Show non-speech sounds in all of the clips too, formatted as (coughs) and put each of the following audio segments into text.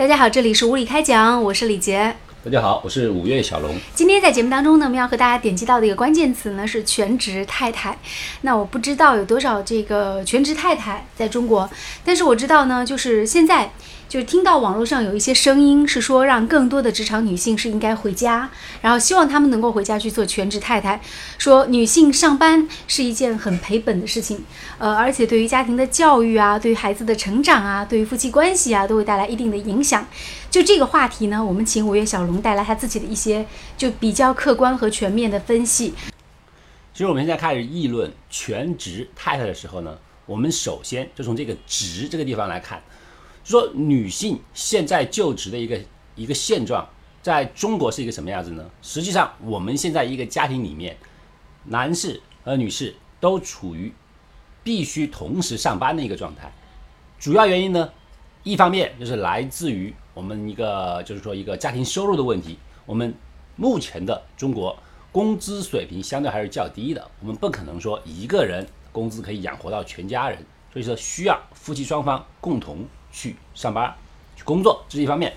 大家好，这里是无理开讲，我是李杰。大家好，我是五月小龙。今天在节目当中呢，我们要和大家点击到的一个关键词呢是全职太太。那我不知道有多少这个全职太太在中国，但是我知道呢，就是现在。就是听到网络上有一些声音，是说让更多的职场女性是应该回家，然后希望她们能够回家去做全职太太。说女性上班是一件很赔本的事情，呃，而且对于家庭的教育啊，对于孩子的成长啊，对于夫妻关系啊，都会带来一定的影响。就这个话题呢，我们请五月小龙带来他自己的一些就比较客观和全面的分析。其实我们现在开始议论全职太太的时候呢，我们首先就从这个“职”这个地方来看。说女性现在就职的一个一个现状，在中国是一个什么样子呢？实际上，我们现在一个家庭里面，男士和女士都处于必须同时上班的一个状态。主要原因呢，一方面就是来自于我们一个就是说一个家庭收入的问题。我们目前的中国工资水平相对还是较低的，我们不可能说一个人工资可以养活到全家人，所以说需要夫妻双方共同。去上班，去工作，这是一方面；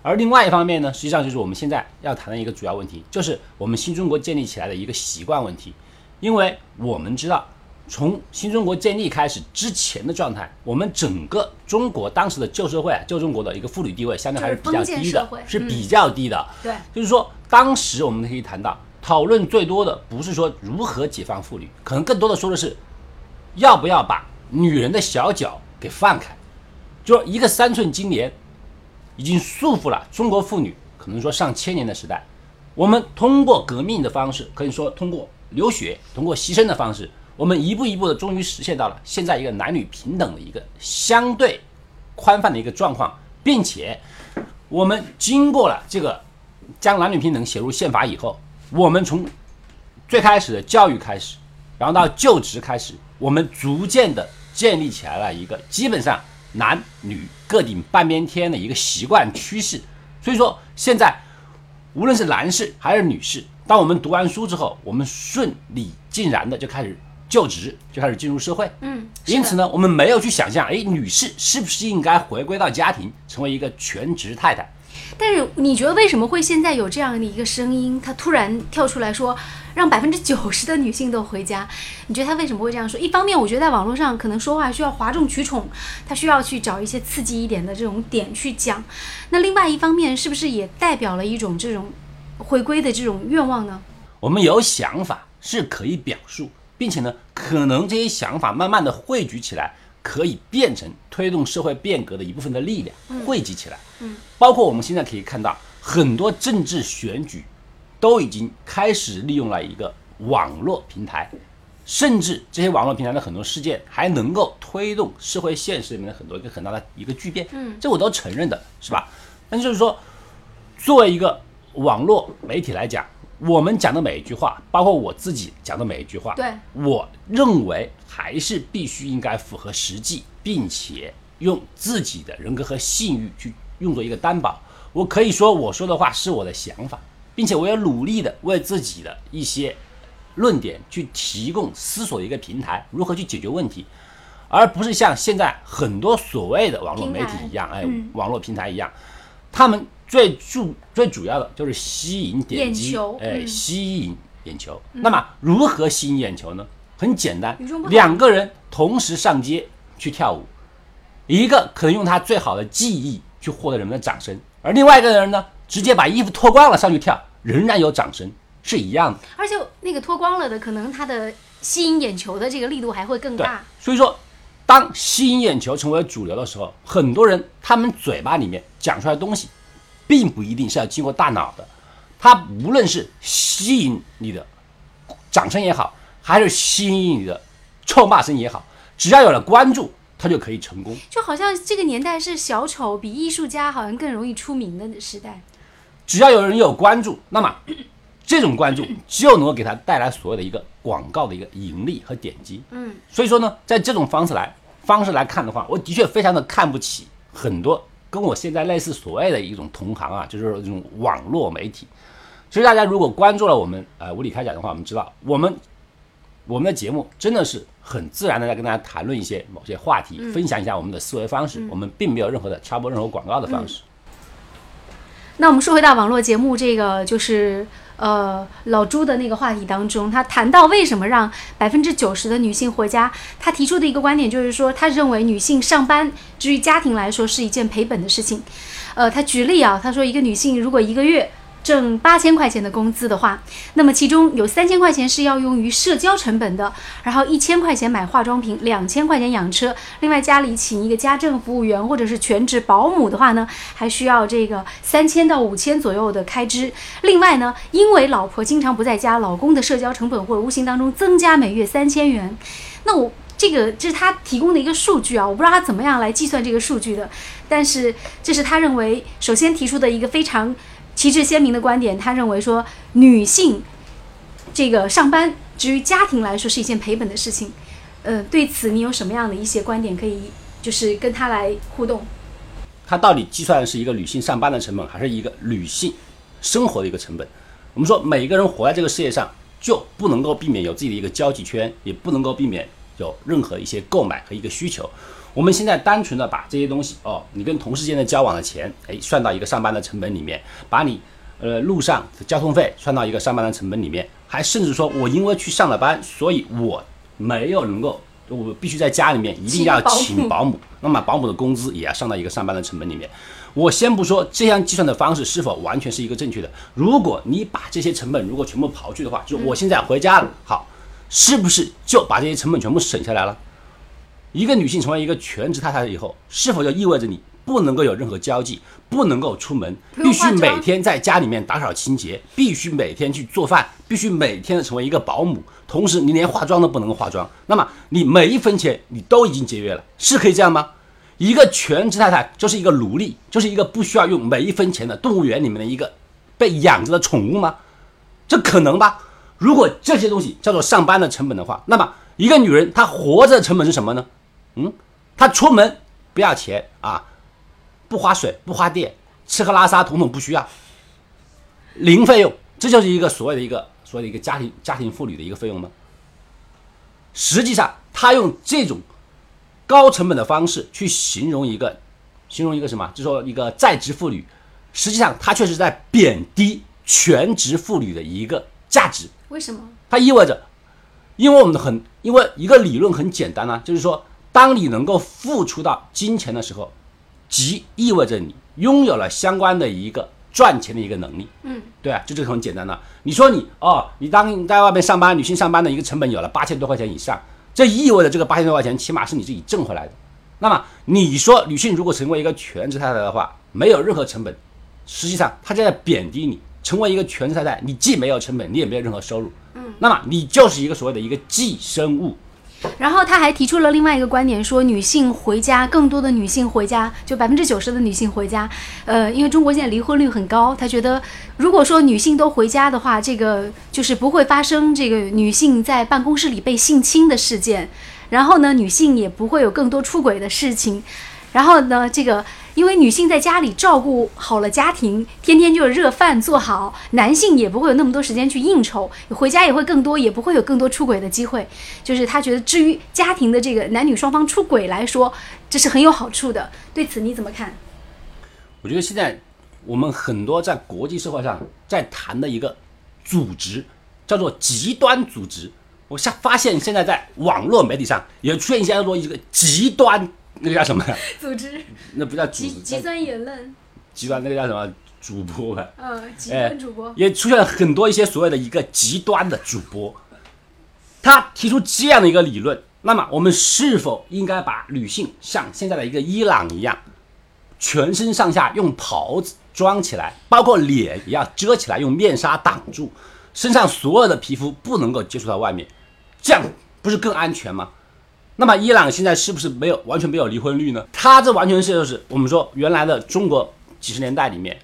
而另外一方面呢，实际上就是我们现在要谈的一个主要问题，就是我们新中国建立起来的一个习惯问题。因为我们知道，从新中国建立开始之前的状态，我们整个中国当时的旧社会啊，旧中国的一个妇女地位相对还是比较低的，是比较低的。对，就是说，当时我们可以谈到，讨论最多的不是说如何解放妇女，可能更多的说的是，要不要把女人的小脚给放开。就一个三寸金莲，已经束缚了中国妇女，可能说上千年的时代。我们通过革命的方式，可以说通过流血、通过牺牲的方式，我们一步一步的，终于实现到了现在一个男女平等的一个相对宽泛的一个状况，并且我们经过了这个将男女平等写入宪法以后，我们从最开始的教育开始，然后到就职开始，我们逐渐的建立起来了一个基本上。男女各顶半边天的一个习惯趋势，所以说现在无论是男士还是女士，当我们读完书之后，我们顺理尽然的就开始就职，就开始进入社会。嗯，因此呢，我们没有去想象，哎，女士是不是应该回归到家庭，成为一个全职太太？但是你觉得为什么会现在有这样的一个声音，他突然跳出来说？让百分之九十的女性都回家，你觉得他为什么会这样说？一方面，我觉得在网络上可能说话需要哗众取宠，他需要去找一些刺激一点的这种点去讲。那另外一方面，是不是也代表了一种这种回归的这种愿望呢？我们有想法是可以表述，并且呢，可能这些想法慢慢的汇聚起来，可以变成推动社会变革的一部分的力量，汇集起来。嗯，包括我们现在可以看到很多政治选举。都已经开始利用了一个网络平台，甚至这些网络平台的很多事件还能够推动社会现实里面的很多一个很大的一个巨变。嗯，这我都承认的，是吧？但就是说，作为一个网络媒体来讲，我们讲的每一句话，包括我自己讲的每一句话，对，我认为还是必须应该符合实际，并且用自己的人格和信誉去用作一个担保。我可以说我说的话是我的想法。并且我也努力的为自己的一些论点去提供思索的一个平台，如何去解决问题，而不是像现在很多所谓的网络媒体一样，哎，网络平台一样，他们最主最主要的就是吸引点击，哎，吸引眼球。那么如何吸引眼球呢？很简单，两个人同时上街去跳舞，一个可能用他最好的技艺去获得人们的掌声，而另外一个人呢？直接把衣服脱光了上去跳，仍然有掌声，是一样的。而且那个脱光了的，可能他的吸引眼球的这个力度还会更大。所以说，当吸引眼球成为主流的时候，很多人他们嘴巴里面讲出来的东西，并不一定是要经过大脑的。它无论是吸引你的掌声也好，还是吸引你的臭骂声也好，只要有了关注。它就可以成功，就好像这个年代是小丑比艺术家好像更容易出名的时代。只要有人有关注，那么 (coughs) 这种关注就能够给他带来所谓的一个广告的一个盈利和点击。嗯，所以说呢，在这种方式来方式来看的话，我的确非常的看不起很多跟我现在类似所谓的一种同行啊，就是这种网络媒体。其实大家如果关注了我们呃无理开讲的话，我们知道我们。我们的节目真的是很自然的在跟大家谈论一些某些话题，分享一下我们的思维方式。我们并没有任何的插播任何广告的方式。那我们说回到网络节目，这个就是呃老朱的那个话题当中，他谈到为什么让百分之九十的女性回家，他提出的一个观点就是说，他认为女性上班至于家庭来说是一件赔本的事情。呃，他举例啊，他说一个女性如果一个月挣八千块钱的工资的话，那么其中有三千块钱是要用于社交成本的，然后一千块钱买化妆品，两千块钱养车，另外家里请一个家政服务员或者是全职保姆的话呢，还需要这个三千到五千左右的开支。另外呢，因为老婆经常不在家，老公的社交成本或者无形当中增加每月三千元。那我这个这是他提供的一个数据啊，我不知道他怎么样来计算这个数据的，但是这是他认为首先提出的一个非常。旗帜鲜明的观点，他认为说女性这个上班，至于家庭来说是一件赔本的事情。呃，对此你有什么样的一些观点可以就是跟他来互动？他到底计算的是一个女性上班的成本，还是一个女性生活的一个成本？我们说每个人活在这个世界上，就不能够避免有自己的一个交际圈，也不能够避免有任何一些购买和一个需求。我们现在单纯的把这些东西哦，你跟同事间的交往的钱，哎，算到一个上班的成本里面，把你呃路上的交通费算到一个上班的成本里面，还甚至说我因为去上了班，所以我没有能够，我必须在家里面一定要请保姆，(laughs) 那么保姆的工资也要上到一个上班的成本里面。我先不说这样计算的方式是否完全是一个正确的，如果你把这些成本如果全部刨去的话，就我现在回家了，好，是不是就把这些成本全部省下来了？一个女性成为一个全职太太以后，是否就意味着你不能够有任何交际，不能够出门，必须每天在家里面打扫清洁，必须每天去做饭，必须每天的成为一个保姆，同时你连化妆都不能够化妆，那么你每一分钱你都已经节约了，是可以这样吗？一个全职太太就是一个奴隶，就是一个不需要用每一分钱的动物园里面的一个被养着的宠物吗？这可能吧？如果这些东西叫做上班的成本的话，那么一个女人她活着的成本是什么呢？嗯，他出门不要钱啊，不花水不花电，吃喝拉撒统统不需要，零费用，这就是一个所谓的一个所谓的一个家庭家庭妇女的一个费用吗？实际上，他用这种高成本的方式去形容一个，形容一个什么？就说一个在职妇女，实际上他确实在贬低全职妇女的一个价值。为什么？它意味着，因为我们的很，因为一个理论很简单啊，就是说。当你能够付出到金钱的时候，即意味着你拥有了相关的一个赚钱的一个能力。嗯，对啊，就这个很简单的。你说你哦，你当在外面上班，女性上班的一个成本有了八千多块钱以上，这意味着这个八千多块钱起码是你自己挣回来的。那么你说女性如果成为一个全职太太的话，没有任何成本，实际上她就在贬低你。成为一个全职太太，你既没有成本，你也没有任何收入。嗯，那么你就是一个所谓的一个寄生物。然后他还提出了另外一个观点，说女性回家，更多的女性回家，就百分之九十的女性回家。呃，因为中国现在离婚率很高，他觉得如果说女性都回家的话，这个就是不会发生这个女性在办公室里被性侵的事件，然后呢，女性也不会有更多出轨的事情，然后呢，这个。因为女性在家里照顾好了家庭，天天就是热饭做好，男性也不会有那么多时间去应酬，回家也会更多，也不会有更多出轨的机会。就是他觉得，至于家庭的这个男女双方出轨来说，这是很有好处的。对此你怎么看？我觉得现在我们很多在国际社会上在谈的一个组织叫做极端组织，我现发现现在在网络媒体上也出现一些叫做一个极端。那个叫什么呀？(laughs) 组织？那不叫极极端言论。极端那个叫什么？主播吧。嗯，极端主播。也出现了很多一些所谓的一个极端的主播，他提出这样的一个理论。那么，我们是否应该把女性像现在的一个伊朗一样，全身上下用袍子装起来，包括脸也要遮起来，用面纱挡住，身上所有的皮肤不能够接触到外面，这样不是更安全吗？那么伊朗现在是不是没有完全没有离婚率呢？它这完全是就是我们说原来的中国几十年代里面，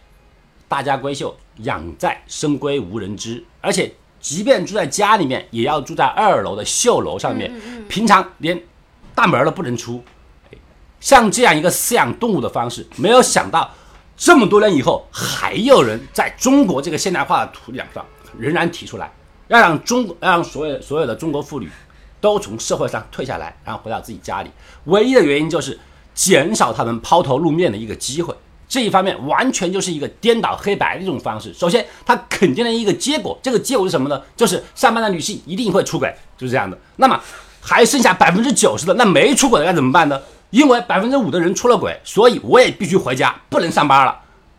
大家闺秀养在深闺无人知，而且即便住在家里面，也要住在二楼的绣楼上面，平常连大门都不能出。像这样一个饲养动物的方式，没有想到这么多年以后，还有人在中国这个现代化的土壤上仍然提出来，要让中要让所有所有的中国妇女。都从社会上退下来，然后回到自己家里，唯一的原因就是减少他们抛头露面的一个机会，这一方面完全就是一个颠倒黑白的一种方式。首先，它肯定了一个结果，这个结果是什么呢？就是上班的女性一定会出轨，就是这样的。那么还剩下百分之九十的，那没出轨的该怎么办呢？因为百分之五的人出了轨，所以我也必须回家，不能上班了，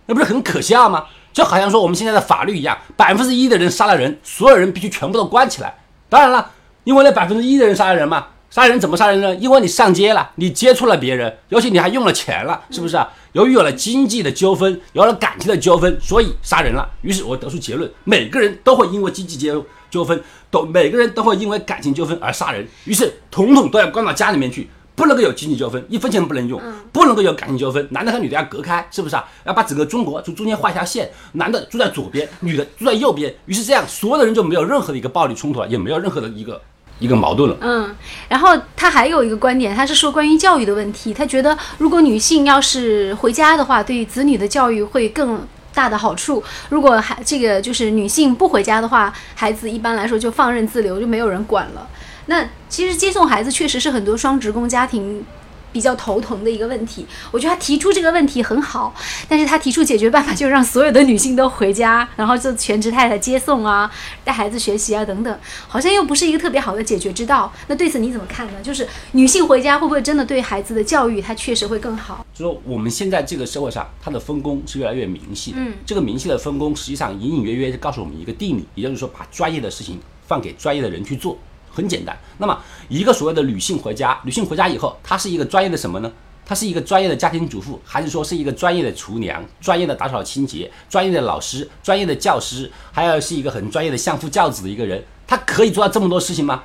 那不是很可笑吗？就好像说我们现在的法律一样，百分之一的人杀了人，所有人必须全部都关起来。当然了，因为那百分之一的人杀了人嘛。杀人怎么杀人呢？因为你上街了，你接触了别人，尤其你还用了钱了，是不是啊？由于有了经济的纠纷，有了感情的纠纷，所以杀人了。于是我得出结论：每个人都会因为经济纠纠纷，都每个人都会因为感情纠纷而杀人。于是统统都要关到家里面去，不能够有经济纠纷，一分钱都不能用，不能够有感情纠纷，男的和女的要隔开，是不是啊？要把整个中国从中间画一条线，男的住在左边，女的住在右边。于是这样，所有的人就没有任何的一个暴力冲突了，也没有任何的一个。一个矛盾了。嗯，然后他还有一个观点，他是说关于教育的问题。他觉得如果女性要是回家的话，对于子女的教育会更大的好处。如果还这个就是女性不回家的话，孩子一般来说就放任自流，就没有人管了。那其实接送孩子确实是很多双职工家庭。比较头疼的一个问题，我觉得他提出这个问题很好，但是他提出解决办法就是让所有的女性都回家，(laughs) 然后做全职太太接送啊，带孩子学习啊等等，好像又不是一个特别好的解决之道。那对此你怎么看呢？就是女性回家会不会真的对孩子的教育，它确实会更好？就说我们现在这个社会上，它的分工是越来越明细。嗯，这个明细的分工实际上隐隐约约告诉我们一个定理，也就是说把专业的事情放给专业的人去做。很简单，那么一个所谓的女性回家，女性回家以后，她是一个专业的什么呢？她是一个专业的家庭主妇，还是说是一个专业的厨娘、专业的打扫清洁、专业的老师、专业的教师，还要是一个很专业的相夫教子的一个人？她可以做到这么多事情吗？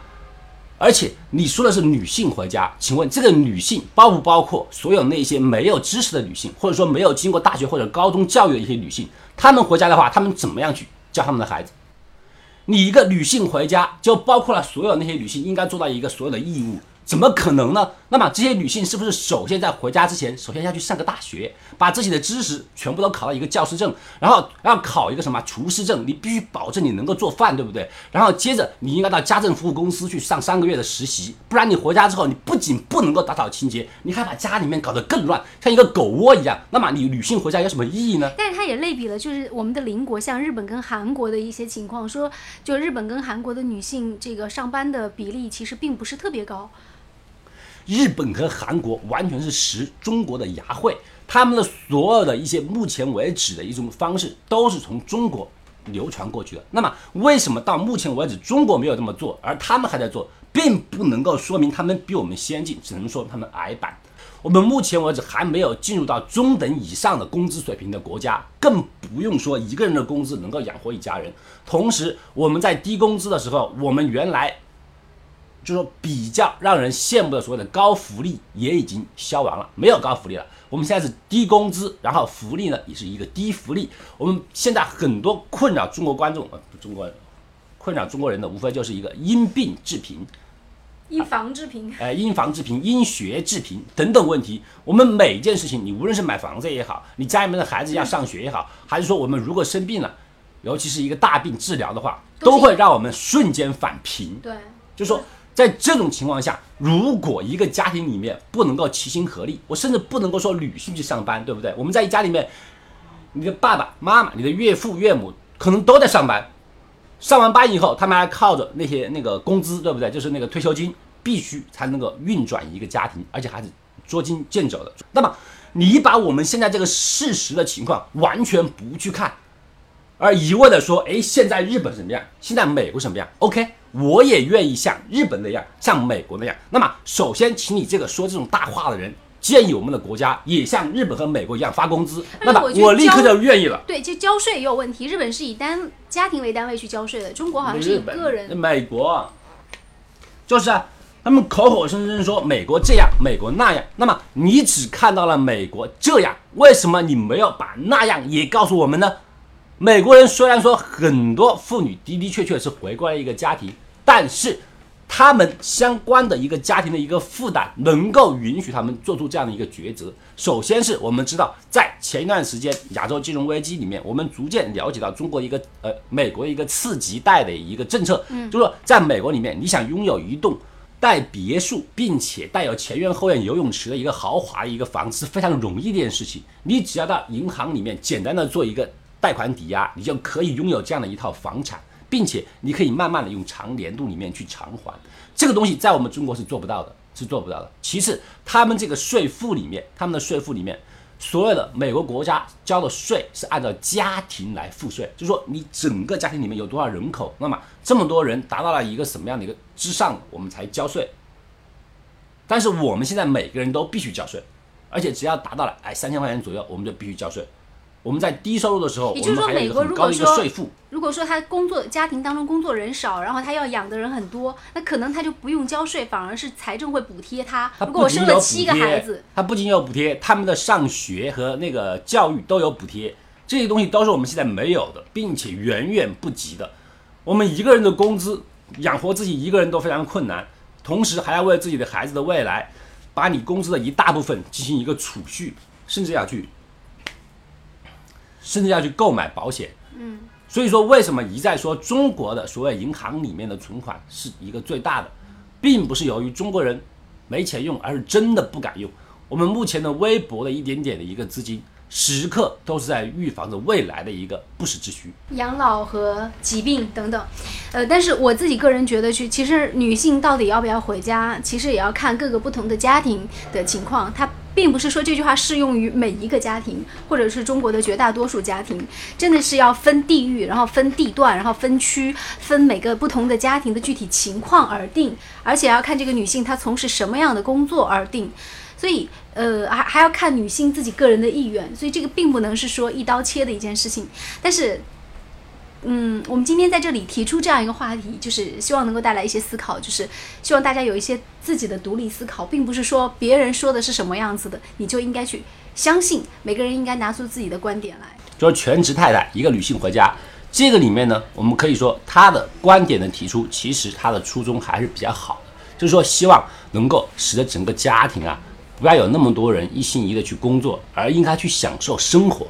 而且你说的是女性回家，请问这个女性包不包括所有那些没有知识的女性，或者说没有经过大学或者高中教育的一些女性？她们回家的话，她们怎么样去教他们的孩子？你一个女性回家，就包括了所有那些女性应该做到一个所有的义务。怎么可能呢？那么这些女性是不是首先在回家之前，首先要去上个大学，把自己的知识全部都考到一个教师证，然后要考一个什么厨师证？你必须保证你能够做饭，对不对？然后接着你应该到家政服务公司去上三个月的实习，不然你回家之后，你不仅不能够打扫清洁，你还把家里面搞得更乱，像一个狗窝一样。那么你女性回家有什么意义呢？但是他也类比了，就是我们的邻国，像日本跟韩国的一些情况，说就日本跟韩国的女性这个上班的比例其实并不是特别高。日本和韩国完全是食中国的牙慧，他们的所有的一些目前为止的一种方式都是从中国流传过去的。那么，为什么到目前为止中国没有这么做，而他们还在做，并不能够说明他们比我们先进，只能说他们矮板。我们目前为止还没有进入到中等以上的工资水平的国家，更不用说一个人的工资能够养活一家人。同时，我们在低工资的时候，我们原来。就说比较让人羡慕的所谓的高福利也已经消亡了，没有高福利了。我们现在是低工资，然后福利呢也是一个低福利。我们现在很多困扰中国观众，呃，中国困扰中国人的无非就是一个因病致贫，因房致贫，哎，(laughs) 因房致贫，因学致贫等等问题。我们每一件事情，你无论是买房子也好，你家里面的孩子要上学也好，还是说我们如果生病了，尤其是一个大病治疗的话，都会让我们瞬间返贫。对，就说。在这种情况下，如果一个家庭里面不能够齐心合力，我甚至不能够说女性去上班，对不对？我们在家里面，你的爸爸妈妈、你的岳父岳母可能都在上班，上完班以后，他们还靠着那些那个工资，对不对？就是那个退休金，必须才能够运转一个家庭，而且还是捉襟见肘的。那么，你把我们现在这个事实的情况完全不去看，而一味的说，哎，现在日本什么样？现在美国什么样？OK。我也愿意像日本那样，像美国那样。那么，首先，请你这个说这种大话的人，建议我们的国家也像日本和美国一样发工资。那么，我立刻就愿意了。对，就交税也有问题。日本是以单家庭为单位去交税的，中国好像是以个人。美国就是啊，他们口口声声说美国这样，美国那样。那么，你只看到了美国这样，为什么你没有把那样也告诉我们呢？美国人虽然说很多妇女的的确确是回归了一个家庭，但是他们相关的一个家庭的一个负担，能够允许他们做出这样的一个抉择。首先是我们知道，在前一段时间亚洲金融危机里面，我们逐渐了解到中国一个呃美国一个次级贷的一个政策，嗯，就是说在美国里面，你想拥有一栋带别墅，并且带有前院后院游泳池的一个豪华的一个房子是非常容易的一件事情。你只要到银行里面简单的做一个贷款抵押，你就可以拥有这样的一套房产，并且你可以慢慢的用长年度里面去偿还。这个东西在我们中国是做不到的，是做不到的。其次，他们这个税负里面，他们的税负里面。所有的美国国家交的税是按照家庭来付税，就是说你整个家庭里面有多少人口，那么这么多人达到了一个什么样的一个之上，我们才交税。但是我们现在每个人都必须交税，而且只要达到了哎三千块钱左右，我们就必须交税。我们在低收入的时候，也就是说，美国如果说如果说他工作家庭当中工作人少，然后他要养的人很多，那可能他就不用交税，反而是财政会补贴他。如果我生了七个孩子，他不仅有补贴，他们的上学和那个教育都有补贴，这些东西都是我们现在没有的，并且远远不及的。我们一个人的工资养活自己一个人都非常困难，同时还要为自己的孩子的未来，把你工资的一大部分进行一个储蓄，甚至要去。甚至要去购买保险，嗯，所以说为什么一再说中国的所谓银行里面的存款是一个最大的，并不是由于中国人没钱用，而是真的不敢用。我们目前的微薄的一点点的一个资金，时刻都是在预防着未来的一个不时之需，养老和疾病等等。呃，但是我自己个人觉得，去其实女性到底要不要回家，其实也要看各个不同的家庭的情况。她。并不是说这句话适用于每一个家庭，或者是中国的绝大多数家庭，真的是要分地域，然后分地段，然后分区，分每个不同的家庭的具体情况而定，而且要看这个女性她从事什么样的工作而定，所以呃还还要看女性自己个人的意愿，所以这个并不能是说一刀切的一件事情，但是。嗯，我们今天在这里提出这样一个话题，就是希望能够带来一些思考，就是希望大家有一些自己的独立思考，并不是说别人说的是什么样子的，你就应该去相信。每个人应该拿出自己的观点来。就是全职太太，一个女性回家，这个里面呢，我们可以说她的观点的提出，其实她的初衷还是比较好的，就是说希望能够使得整个家庭啊，不要有那么多人一心一意的去工作，而应该去享受生活。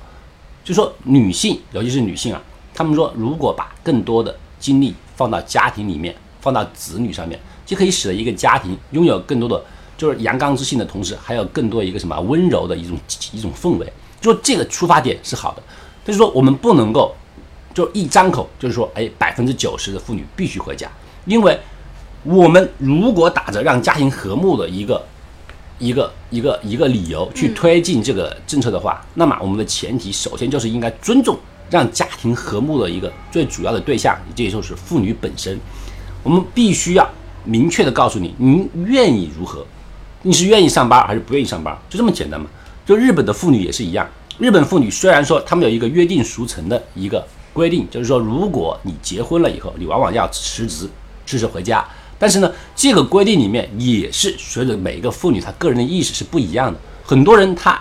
就说女性，尤其是女性啊。他们说，如果把更多的精力放到家庭里面，放到子女上面，就可以使得一个家庭拥有更多的，就是阳刚之性的同时，还有更多一个什么温柔的一种一种氛围。就说这个出发点是好的，但是说我们不能够就一张口就是说，哎，百分之九十的妇女必须回家，因为我们如果打着让家庭和睦的一个一个一个一个理由去推进这个政策的话，那么我们的前提首先就是应该尊重。让家庭和睦的一个最主要的对象，也就是妇女本身。我们必须要明确的告诉你，您愿意如何？你是愿意上班还是不愿意上班？就这么简单嘛。就日本的妇女也是一样。日本妇女虽然说他们有一个约定俗成的一个规定，就是说如果你结婚了以后，你往往要辞职，辞职回家。但是呢，这个规定里面也是随着每一个妇女她个人的意识是不一样的。很多人她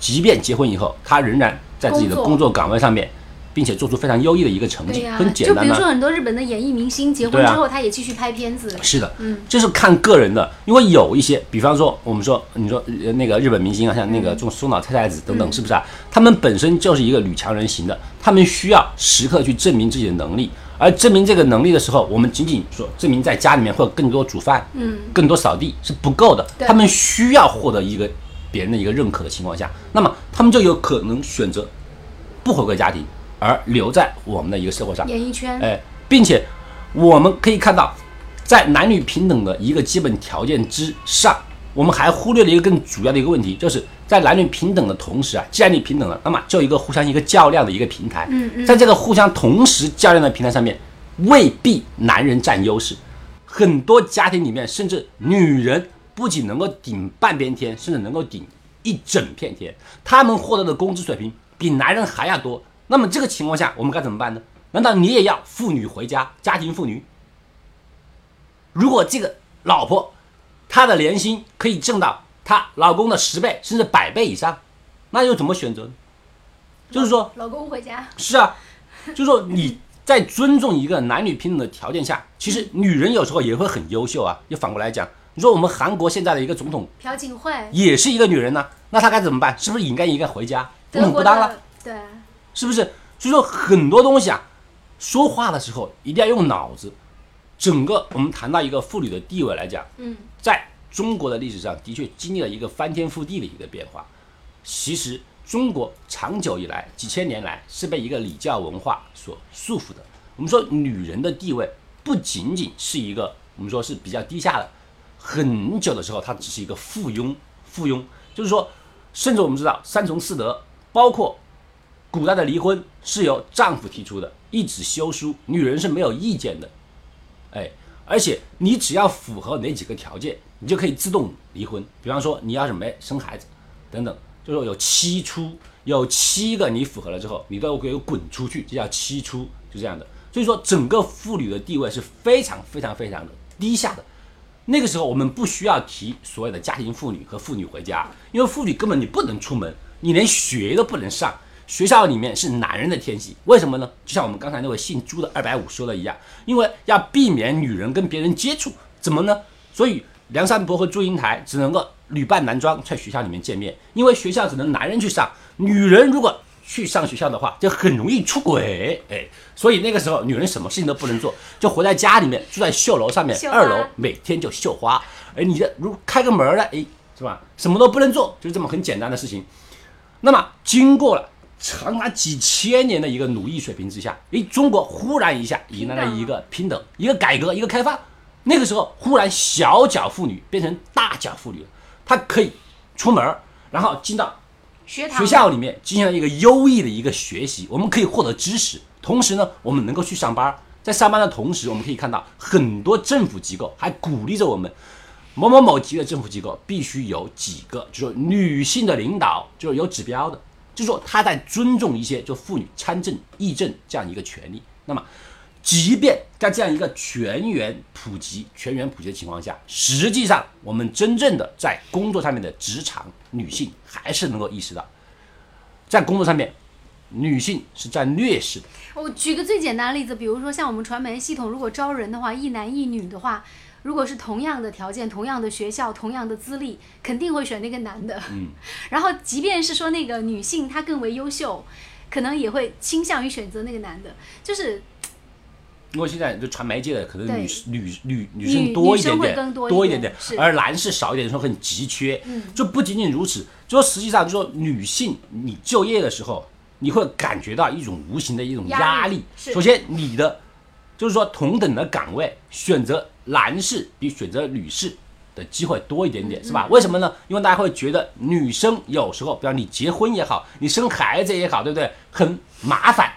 即便结婚以后，他仍然。在自己的工作岗位上面，并且做出非常优异的一个成绩，很简单就比如说很多日本的演艺明星结婚之后，他也继续拍片子。是的，嗯，这是看个人的，因为有一些，比方说我们说，你说那个日本明星啊，像那个这种松岛菜菜子等等，是不是啊？他们本身就是一个女强人型的，他们需要时刻去证明自己的能力，而证明这个能力的时候，我们仅仅说证明在家里面或者更多煮饭，嗯，更多扫地是不够的，他们需要获得一个别人的一个认可的情况下，那么他们就有可能选择。不回归家庭，而留在我们的一个社会上，演艺圈，哎，并且我们可以看到，在男女平等的一个基本条件之上，我们还忽略了一个更主要的一个问题，就是在男女平等的同时啊，既然你平等了，那么就一个互相一个较量的一个平台，嗯嗯，在这个互相同时较量的平台上面，未必男人占优势，很多家庭里面，甚至女人不仅能够顶半边天，甚至能够顶一整片天，他们获得的工资水平。比男人还要多，那么这个情况下我们该怎么办呢？难道你也要妇女回家，家庭妇女？如果这个老婆她的年薪可以挣到她老公的十倍甚至百倍以上，那又怎么选择呢？就是说，老公回家是啊，就是说你在尊重一个男女平等的条件下，其实女人有时候也会很优秀啊。就反过来讲，你说我们韩国现在的一个总统朴槿惠也是一个女人呢，那她该怎么办？是不是应该应该回家？我们不当了，对，是不是？所以说很多东西啊，说话的时候一定要用脑子，整个我们谈到一个妇女的地位来讲，嗯，在中国的历史上的确经历了一个翻天覆地的一个变化。其实中国长久以来几千年来是被一个礼教文化所束缚的。我们说女人的地位不仅仅是一个我们说是比较低下的，很久的时候她只是一个附庸，附庸就是说，甚至我们知道三从四德，包括古代的离婚是由丈夫提出的，一纸休书，女人是没有意见的。哎，而且你只要符合哪几个条件，你就可以自动离婚。比方说你要什么生孩子，等等，就说有七出，有七个你符合了之后，你都可以滚出去，这叫七出，就这样的。所以说，整个妇女的地位是非常非常非常的低下的。那个时候我们不需要提所谓的家庭妇女和妇女回家，因为妇女根本你不能出门，你连学都不能上。学校里面是男人的天性，为什么呢？就像我们刚才那位姓朱的二百五说的一样，因为要避免女人跟别人接触，怎么呢？所以梁山伯和祝英台只能够女扮男装在学校里面见面，因为学校只能男人去上，女人如果去上学校的话，就很容易出轨。哎，所以那个时候女人什么事情都不能做，就活在家里面，住在绣楼上面，二楼每天就绣花。而你这如开个门儿哎，是吧？什么都不能做，就是这么很简单的事情。那么经过了。长达几千年的一个奴役水平之下，诶，中国忽然一下迎来了一个平等、一个改革、一个开放。那个时候，忽然小脚妇女变成大脚妇女了，她可以出门，然后进到学校里面进行了一个优异的一个学习。我们可以获得知识，同时呢，我们能够去上班。在上班的同时，我们可以看到很多政府机构还鼓励着我们，某某某级的政府机构必须有几个，就是女性的领导，就是有指标的。就是说，他在尊重一些就妇女参政议政这样一个权利。那么，即便在这样一个全员普及、全员普及的情况下，实际上我们真正的在工作上面的职场女性还是能够意识到，在工作上面，女性是占劣势的。我举个最简单的例子，比如说像我们传媒系统，如果招人的话，一男一女的话。如果是同样的条件、同样的学校、同样的资历，肯定会选那个男的。嗯，然后即便是说那个女性她更为优秀，可能也会倾向于选择那个男的。就是，因为现在就传媒界的可能女女女女生多一点点，多一点点，而男士少一点，说很急缺。嗯，就不仅仅如此，就说实际上就说女性你就业的时候，你会感觉到一种无形的一种压力。首先你的就是说同等的岗位选择。男士比选择女士的机会多一点点，是吧？为什么呢？因为大家会觉得女生有时候，比方你结婚也好，你生孩子也好，对不对？很麻烦。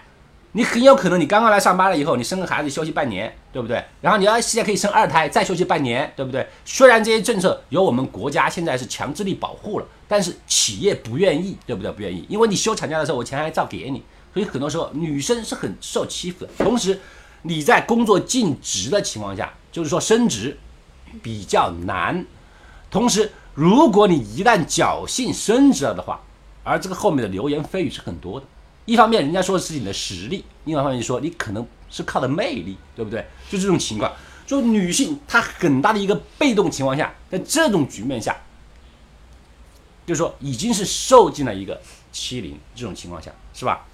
你很有可能你刚刚来上班了以后，你生个孩子休息半年，对不对？然后你要现在可以生二胎，再休息半年，对不对？虽然这些政策由我们国家现在是强制力保护了，但是企业不愿意，对不对？不愿意，因为你休产假的时候，我钱还照给你，所以很多时候女生是很受欺负的。同时，你在工作尽职的情况下。就是说升职比较难，同时如果你一旦侥幸升职了的话，而这个后面的流言蜚语是很多的。一方面人家说的是你的实力，另外一方面说你可能是靠的魅力，对不对？就这种情况，就女性她很大的一个被动情况下，在这种局面下，就是说已经是受尽了一个欺凌，这种情况下是吧？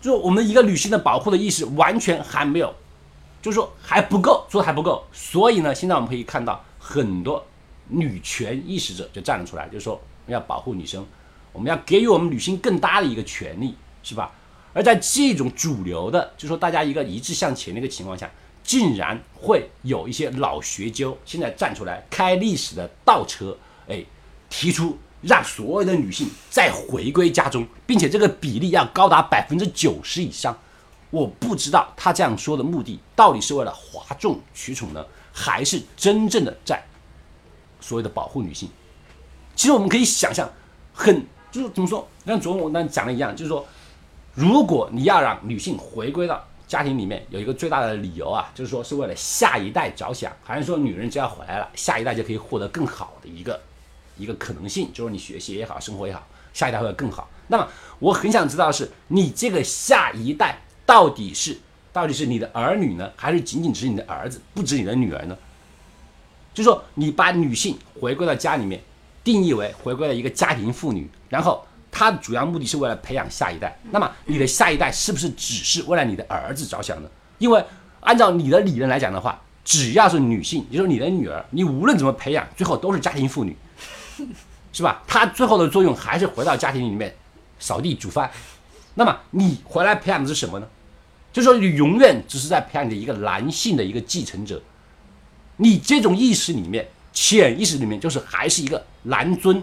就我们一个女性的保护的意识完全还没有。就是说还不够，做的还不够，所以呢，现在我们可以看到很多女权意识者就站了出来，就是说要保护女生，我们要给予我们女性更大的一个权利，是吧？而在这种主流的，就说大家一个一致向前的一个情况下，竟然会有一些老学究现在站出来开历史的倒车，哎，提出让所有的女性再回归家中，并且这个比例要高达百分之九十以上。我不知道他这样说的目的到底是为了哗众取宠呢，还是真正的在所谓的保护女性？其实我们可以想象，很就是怎么说，像昨天我那讲的一样，就是说，如果你要让女性回归到家庭里面，有一个最大的理由啊，就是说是为了下一代着想，还是说女人只要回来了，下一代就可以获得更好的一个一个可能性，就是你学习也好，生活也好，下一代会更好。那么我很想知道的是，你这个下一代。到底是到底是你的儿女呢，还是仅仅只是你的儿子，不止你的女儿呢？就是说你把女性回归到家里面，定义为回归了一个家庭妇女，然后她的主要目的是为了培养下一代。那么你的下一代是不是只是为了你的儿子着想呢？因为按照你的理论来讲的话，只要是女性，也就是你的女儿，你无论怎么培养，最后都是家庭妇女，是吧？她最后的作用还是回到家庭里面扫地煮饭。那么你回来培养的是什么呢？就是说你永远只是在培养你的一个男性的一个继承者。你这种意识里面，潜意识里面就是还是一个男尊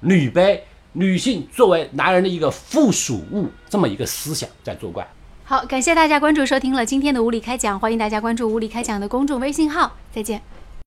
女卑，女性作为男人的一个附属物这么一个思想在作怪。好，感谢大家关注收听了今天的无理开讲，欢迎大家关注无理开讲的公众微信号，再见。